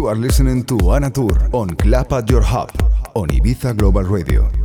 You are listening to Anatur on Clap at Your Hub on Ibiza Global Radio.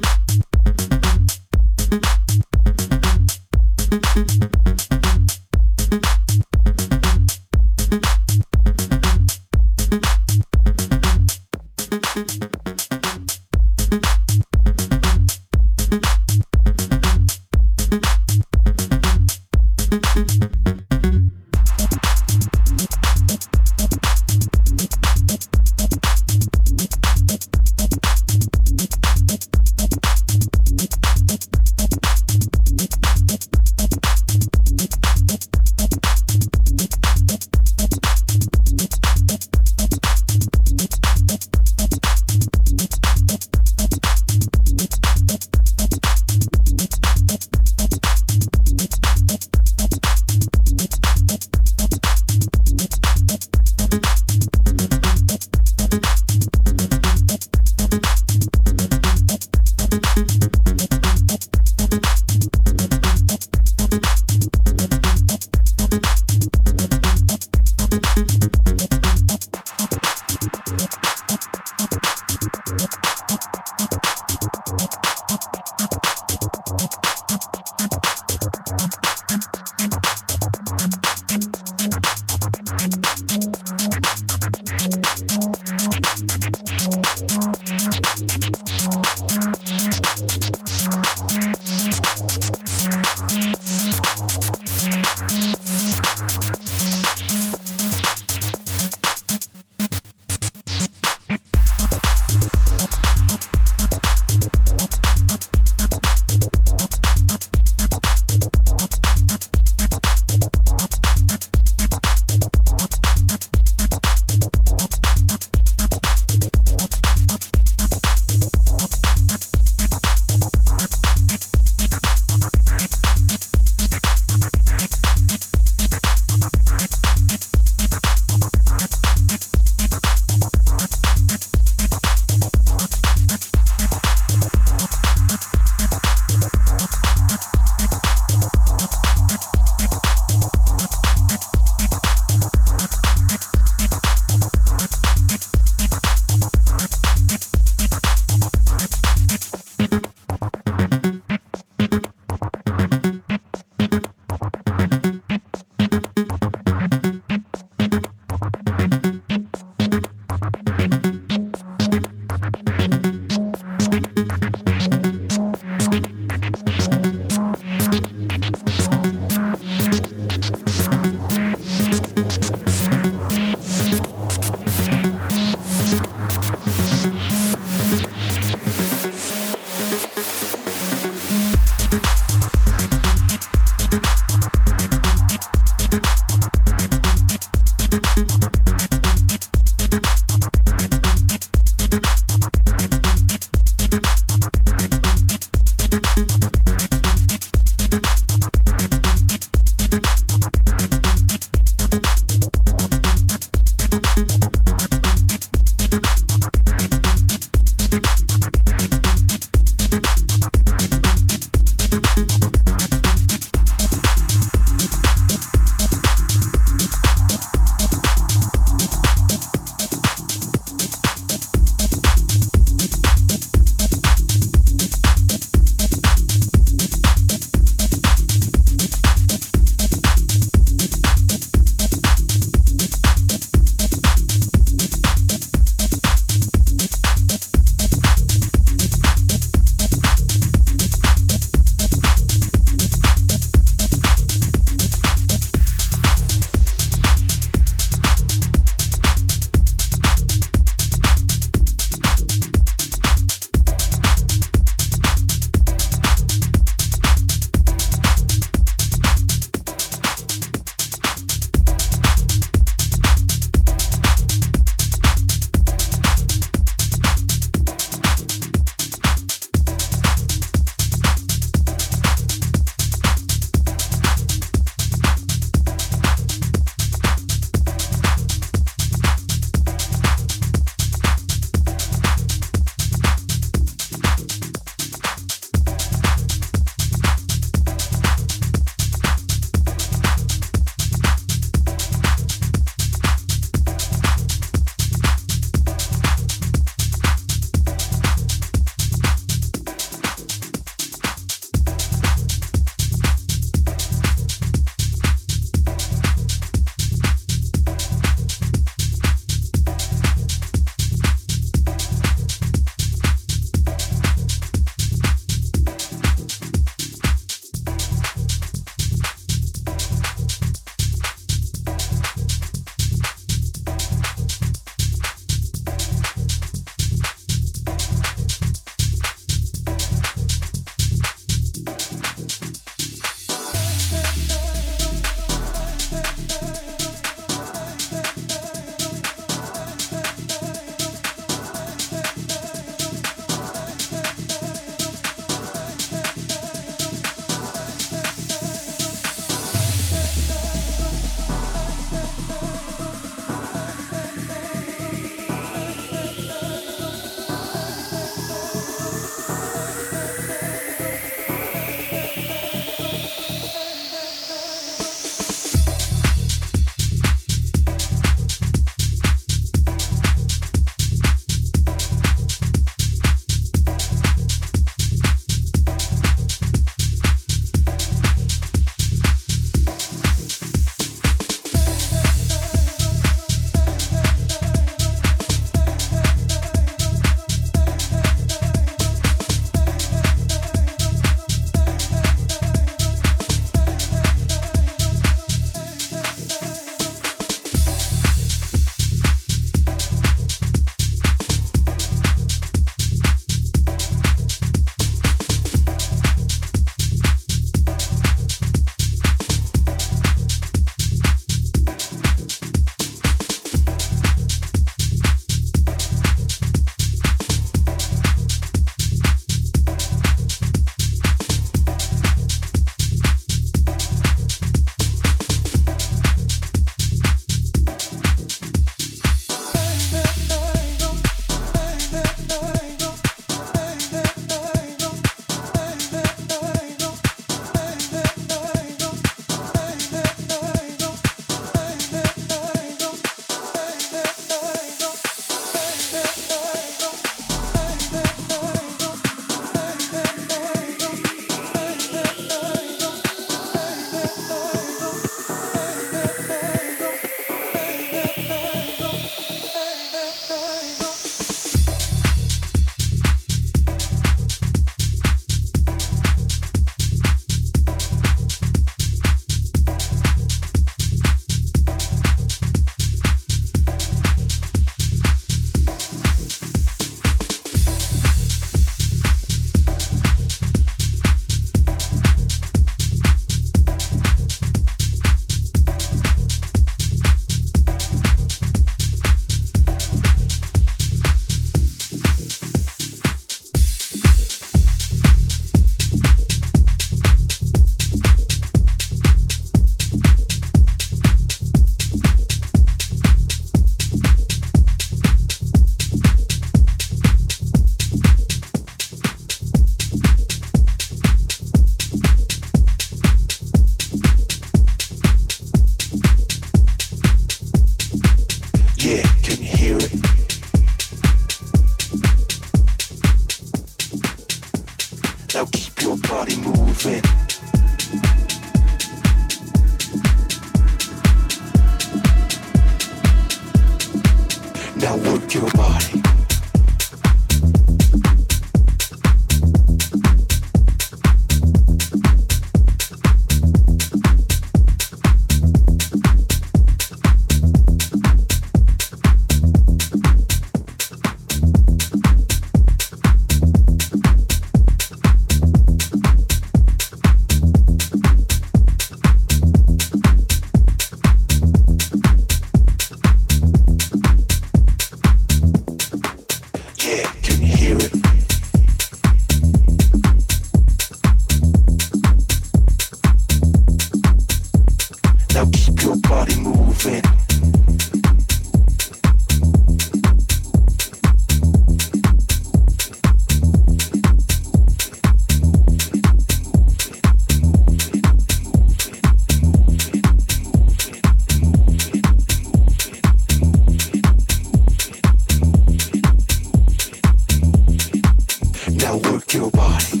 body.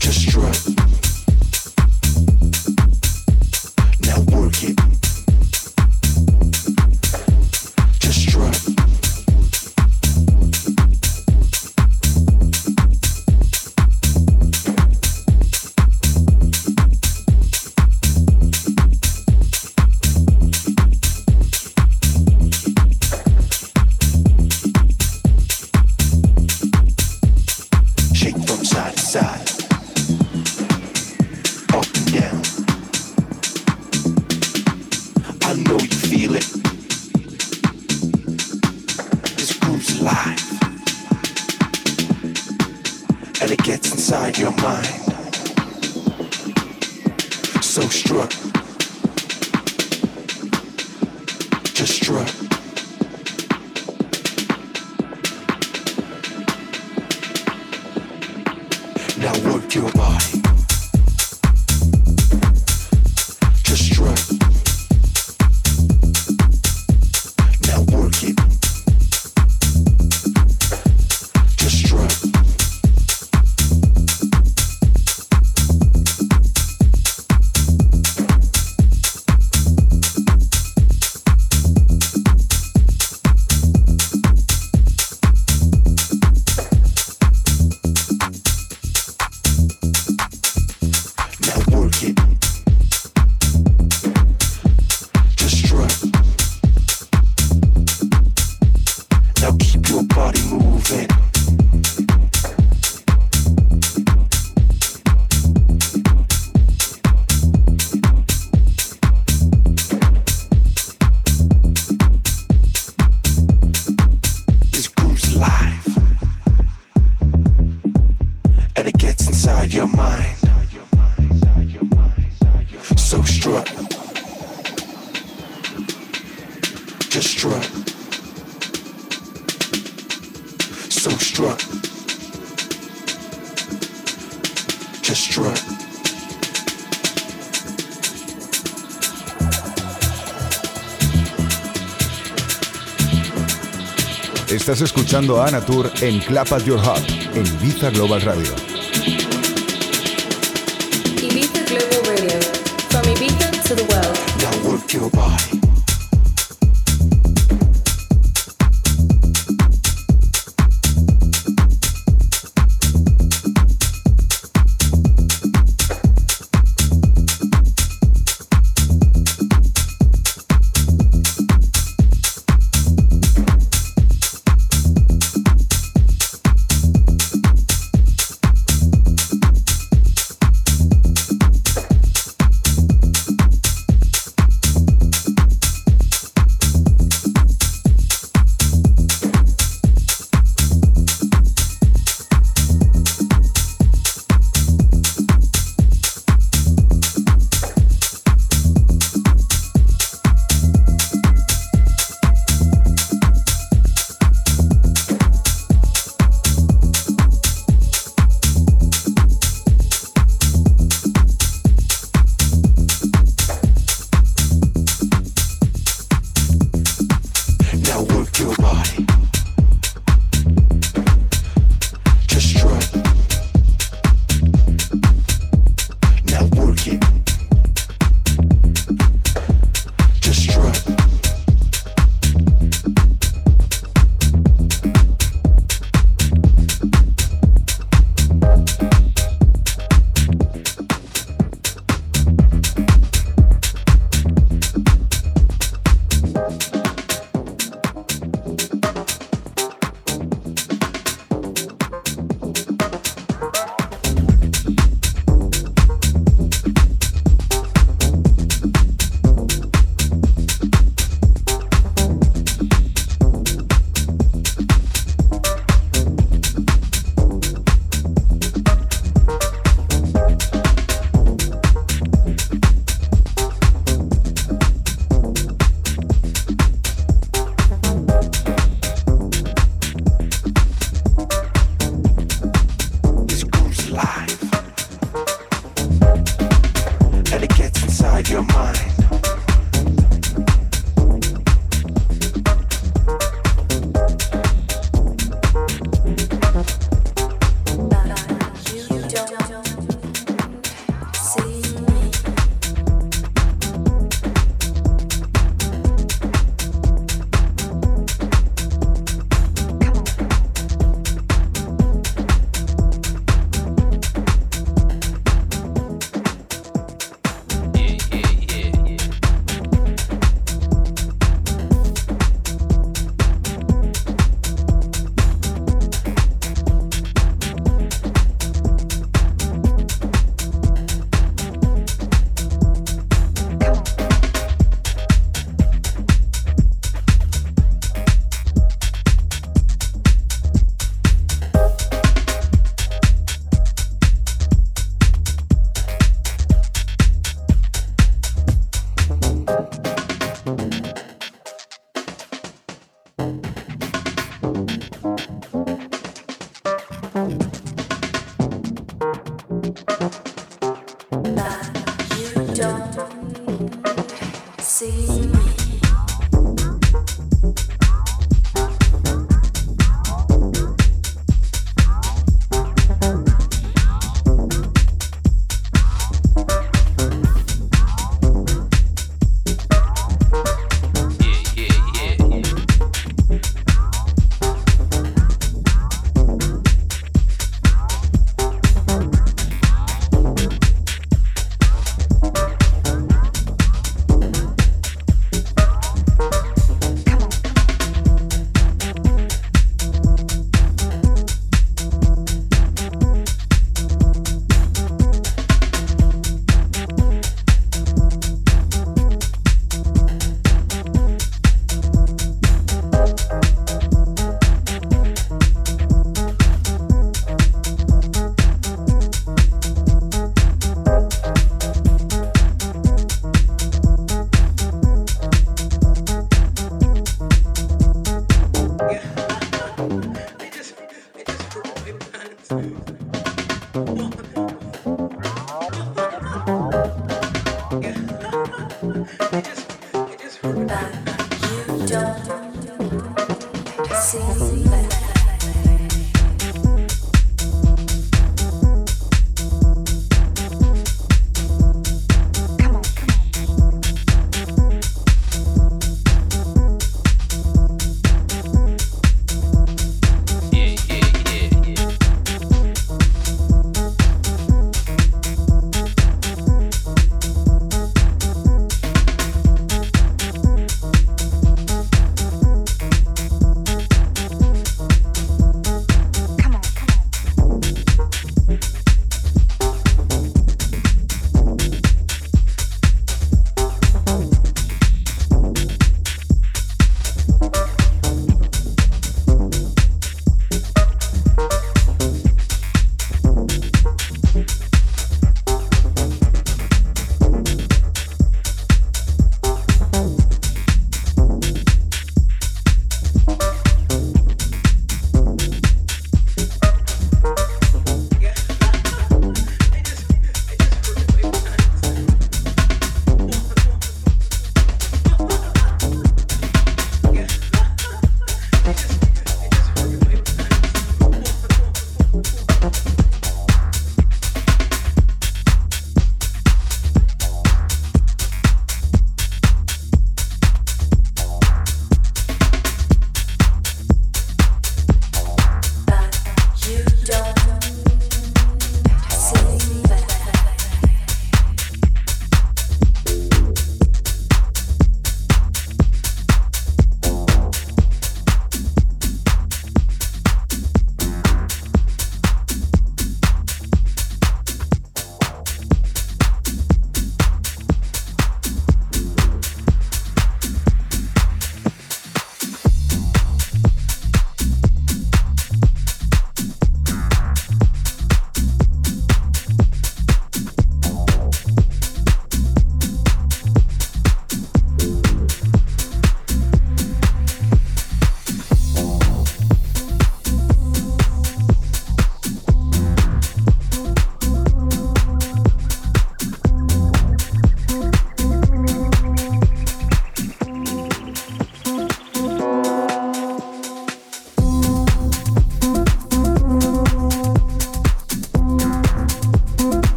Just drop. Estás escuchando a Ana Tour en Clap at Your Heart en Ibiza Global Radio.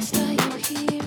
last are you here?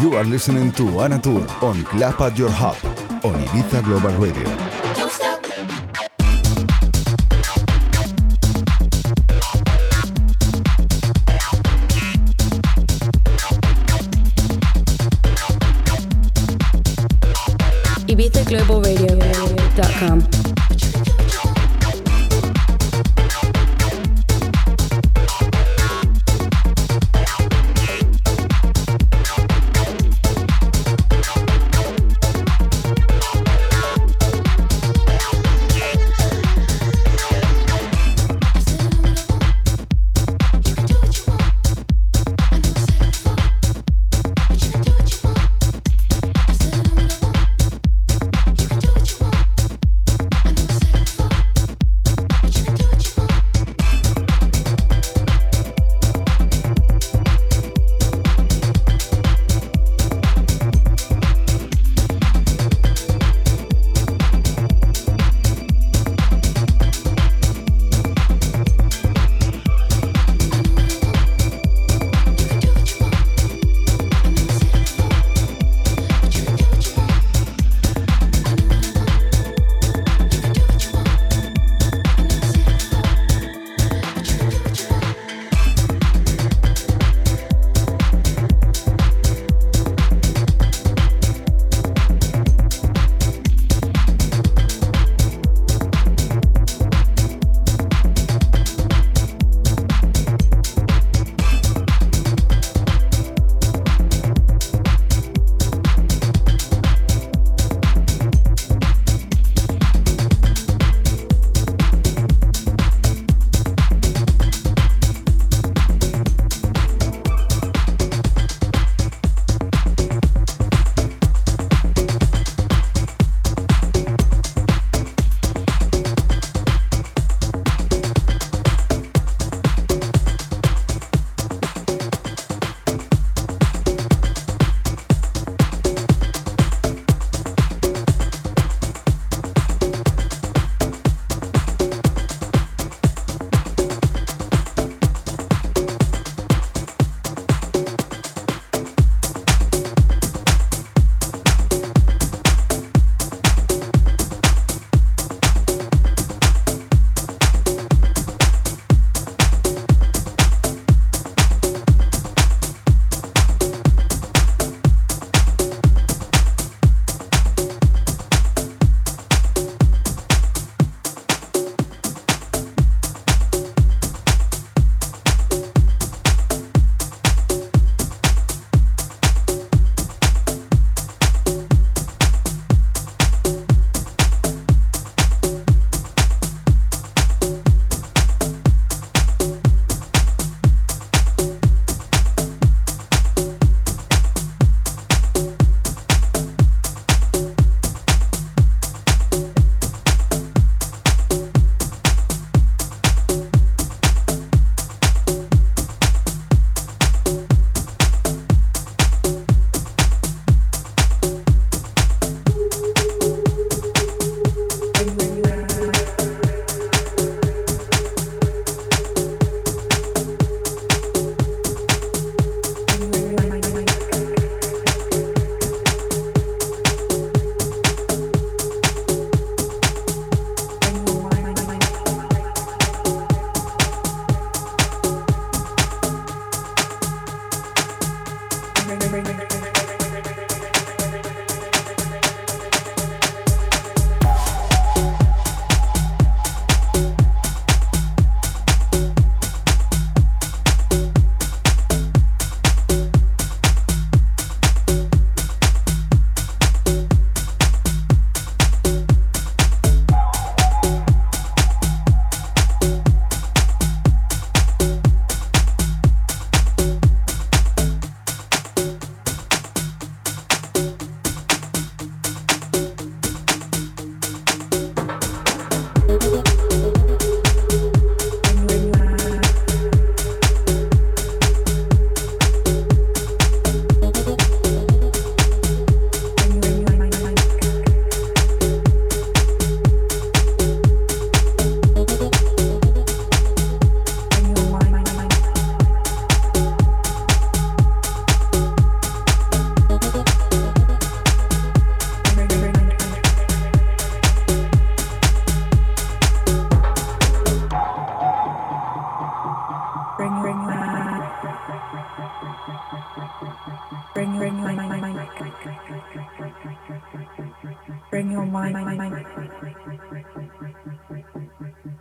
You are listening to Anatur on Clap at Your Hub on Ibiza Global Radio.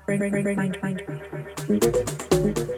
Bring, bring, bring, mind, mind.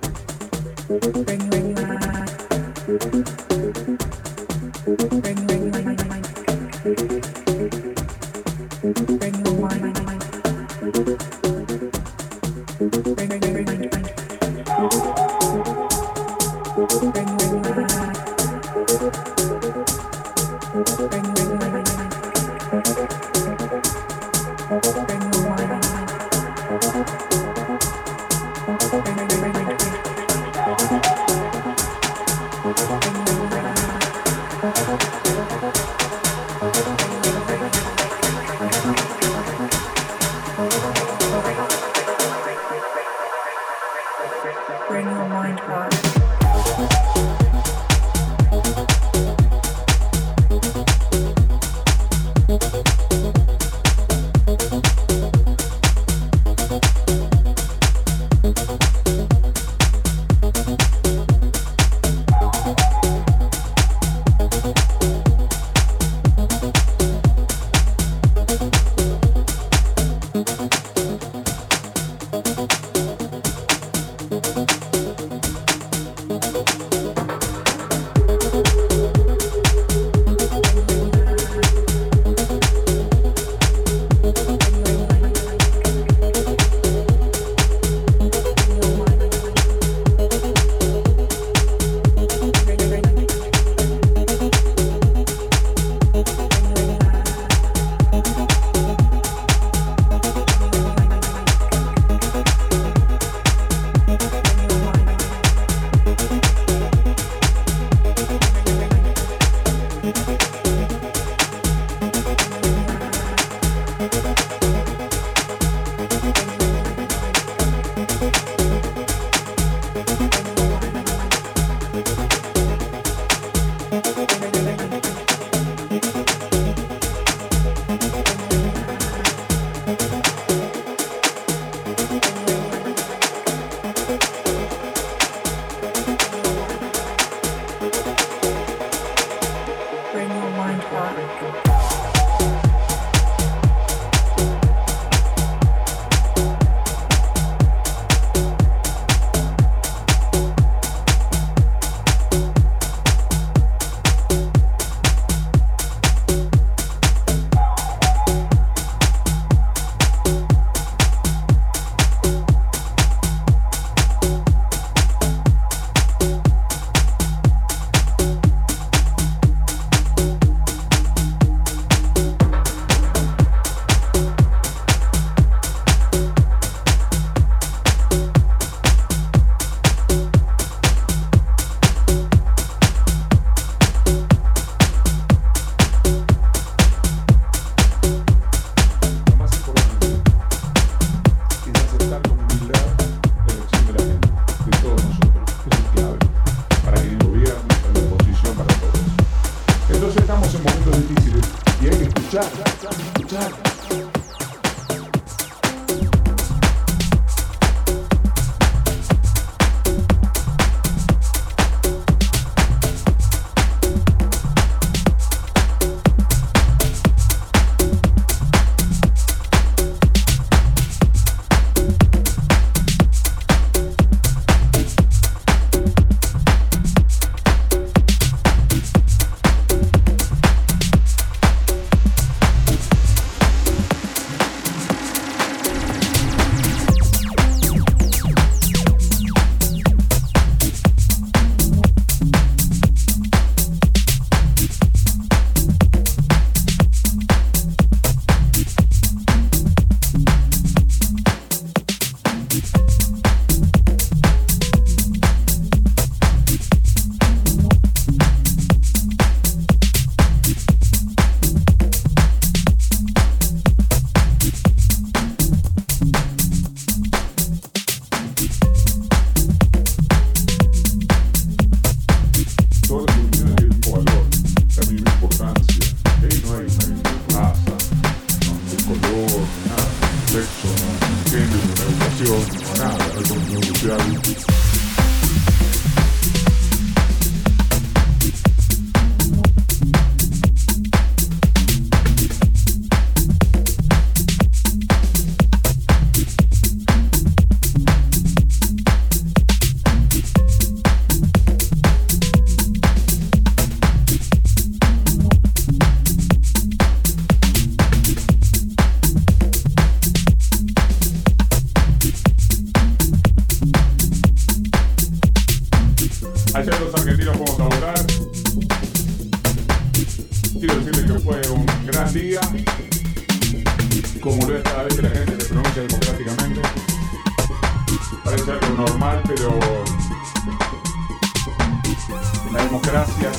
La democracia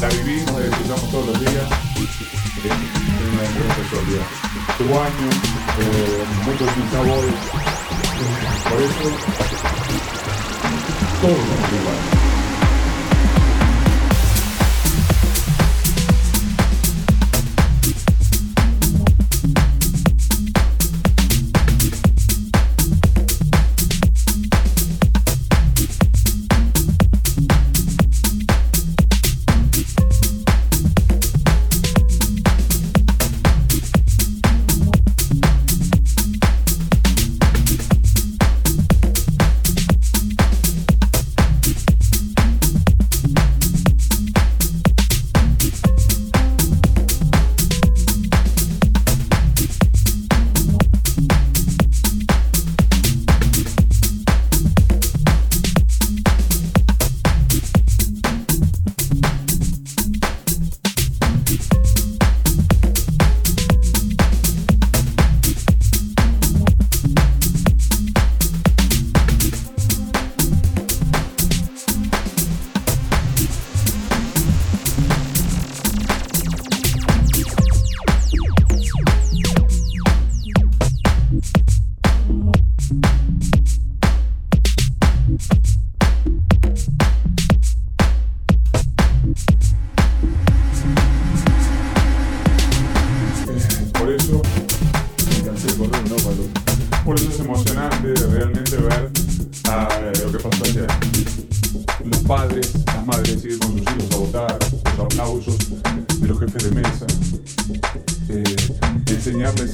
la vivimos, la disfrutamos todos los días. Es una democracia sólida. Tu año, eh, muchos sin sabor. Por eso, todos somos iguales.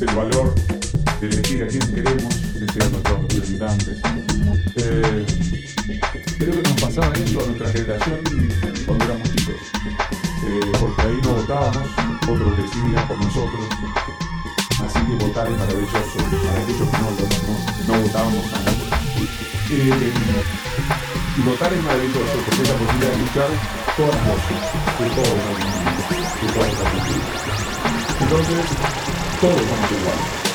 El valor de elegir a quién queremos, decir a nuestros representantes. Eh, creo que nos pasaba eso a nuestra generación cuando éramos chicos. Eh, porque ahí no votábamos, otros decidían por nosotros. Así que votar es maravilloso para aquellos que no, no, no votábamos. Eh, y votar es maravilloso porque es la posibilidad de escuchar todas las voces de todos los de las 都没让他丢。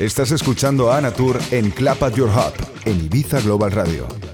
Estás escuchando a Ana Tour en Clap at Your Hub, en Ibiza Global Radio.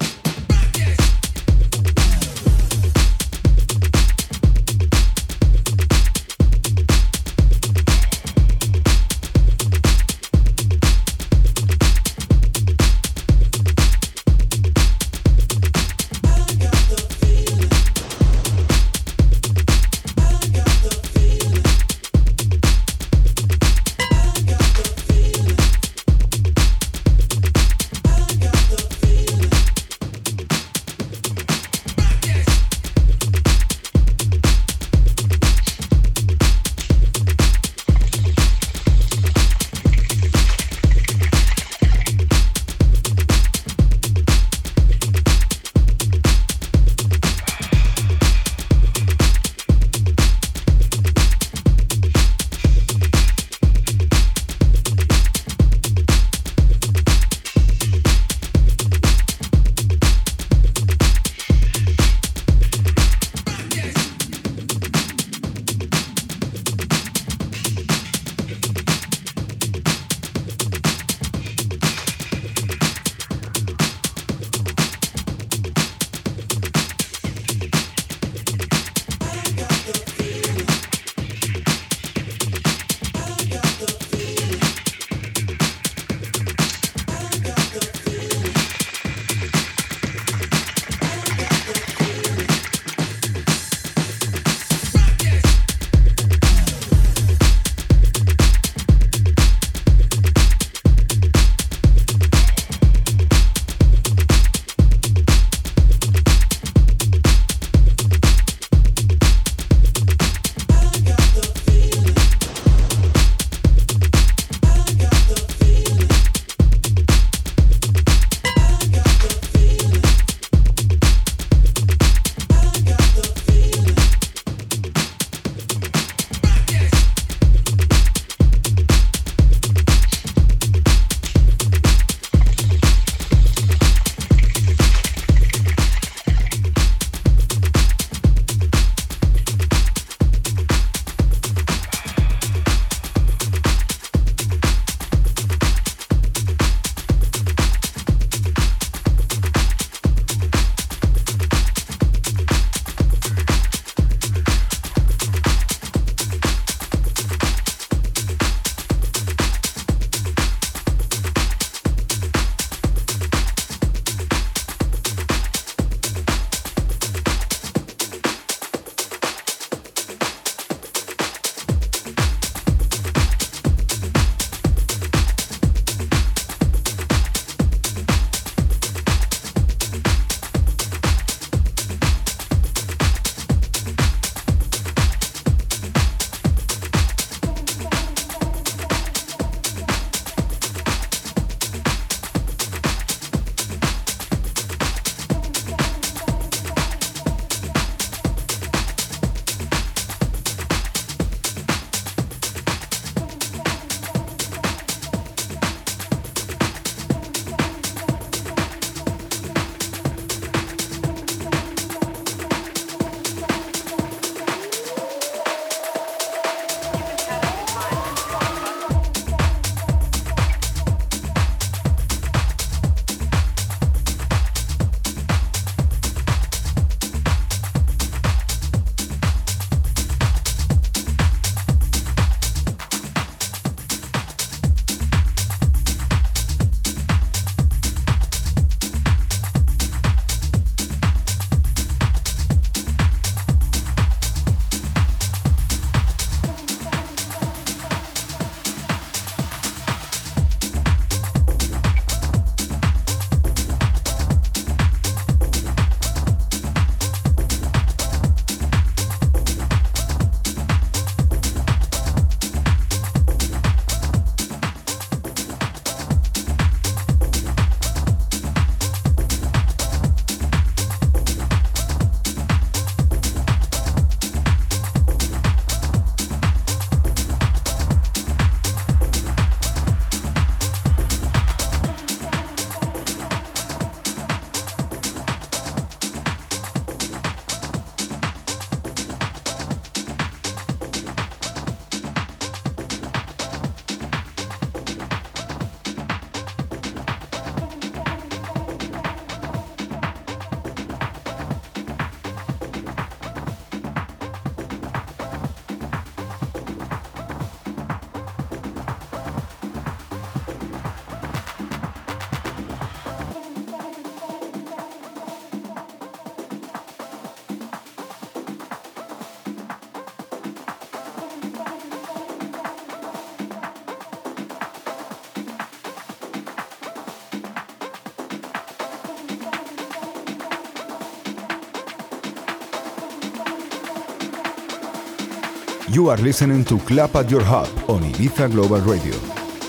You are listening to Clap at Your Hub on Ibiza Global Radio.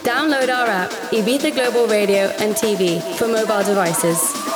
Download our app, Ibiza Global Radio and TV, for mobile devices.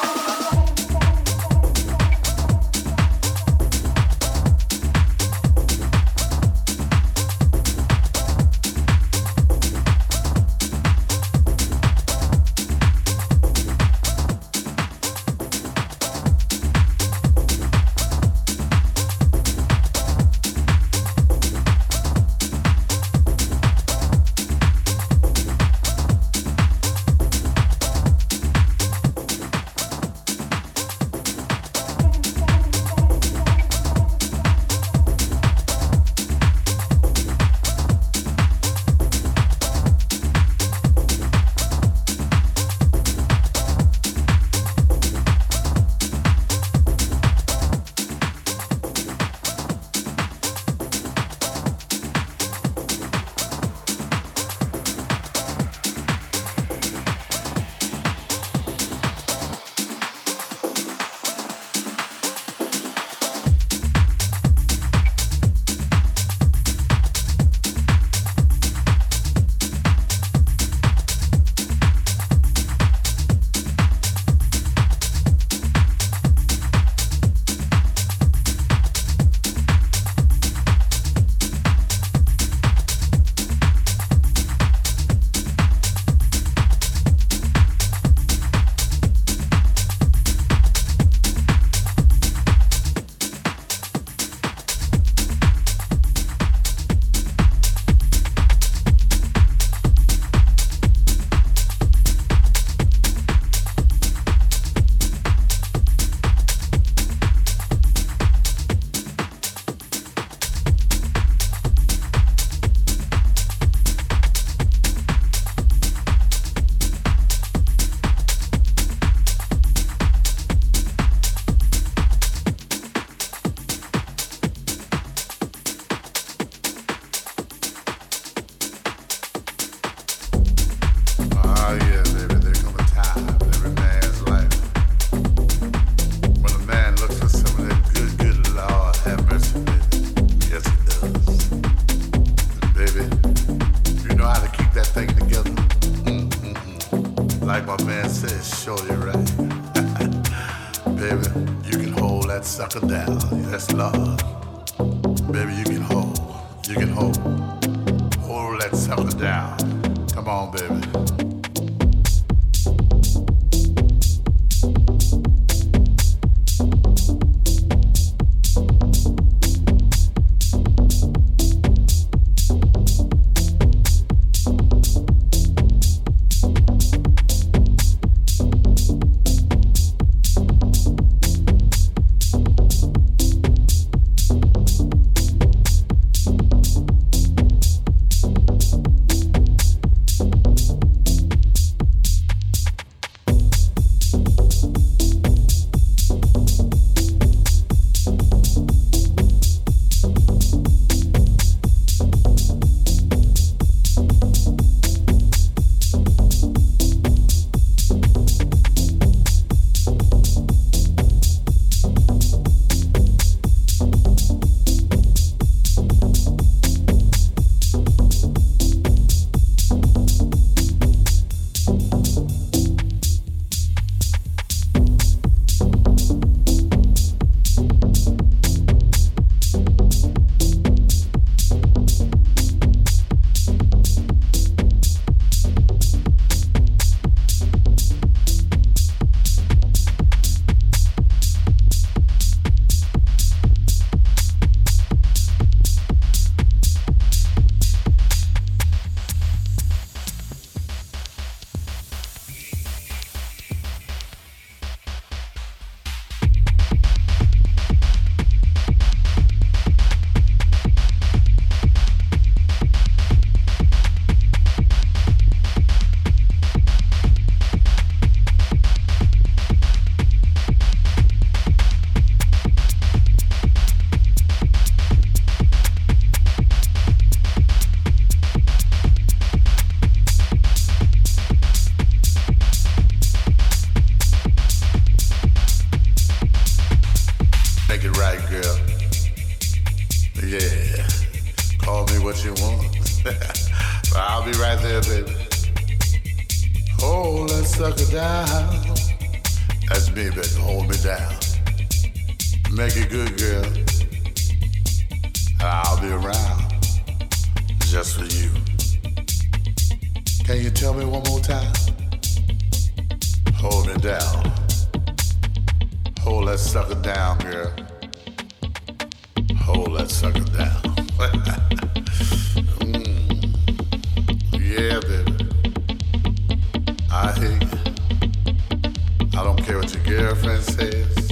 Care what your girlfriend says.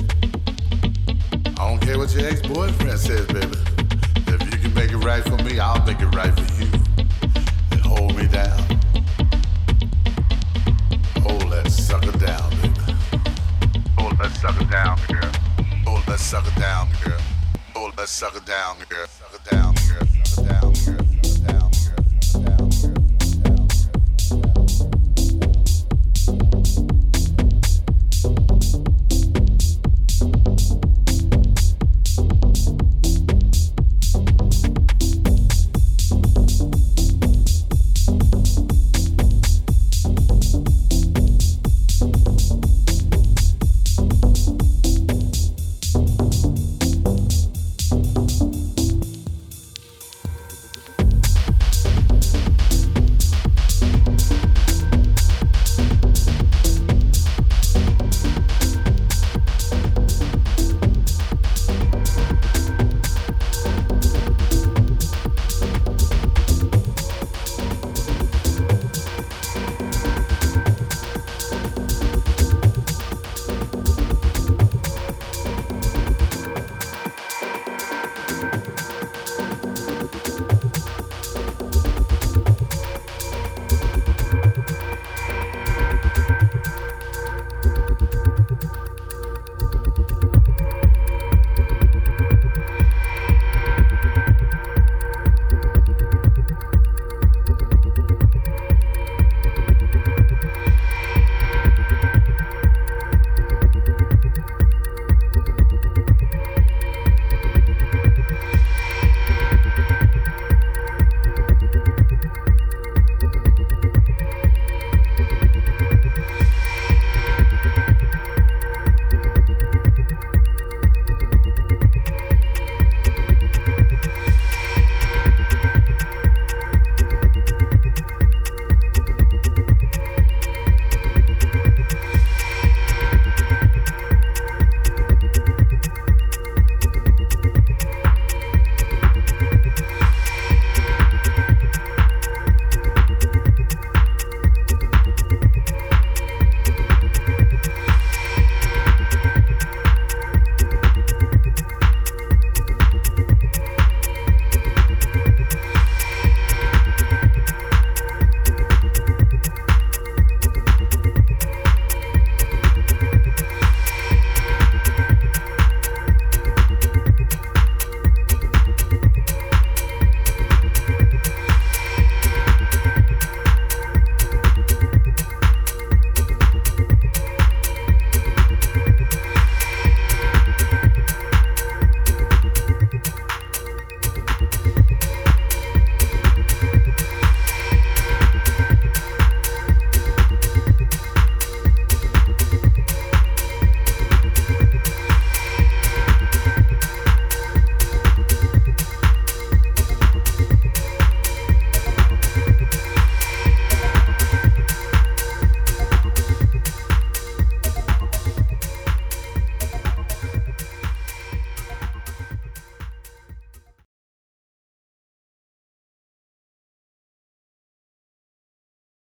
I don't care what your ex-boyfriend says, baby. If you can make it right for me, I'll make it right for you. And hold me down. Hold that sucker down, baby. Hold that sucker down, girl. Hold that sucker down, girl. Hold that sucker down, girl. Sucker down. Sucker down.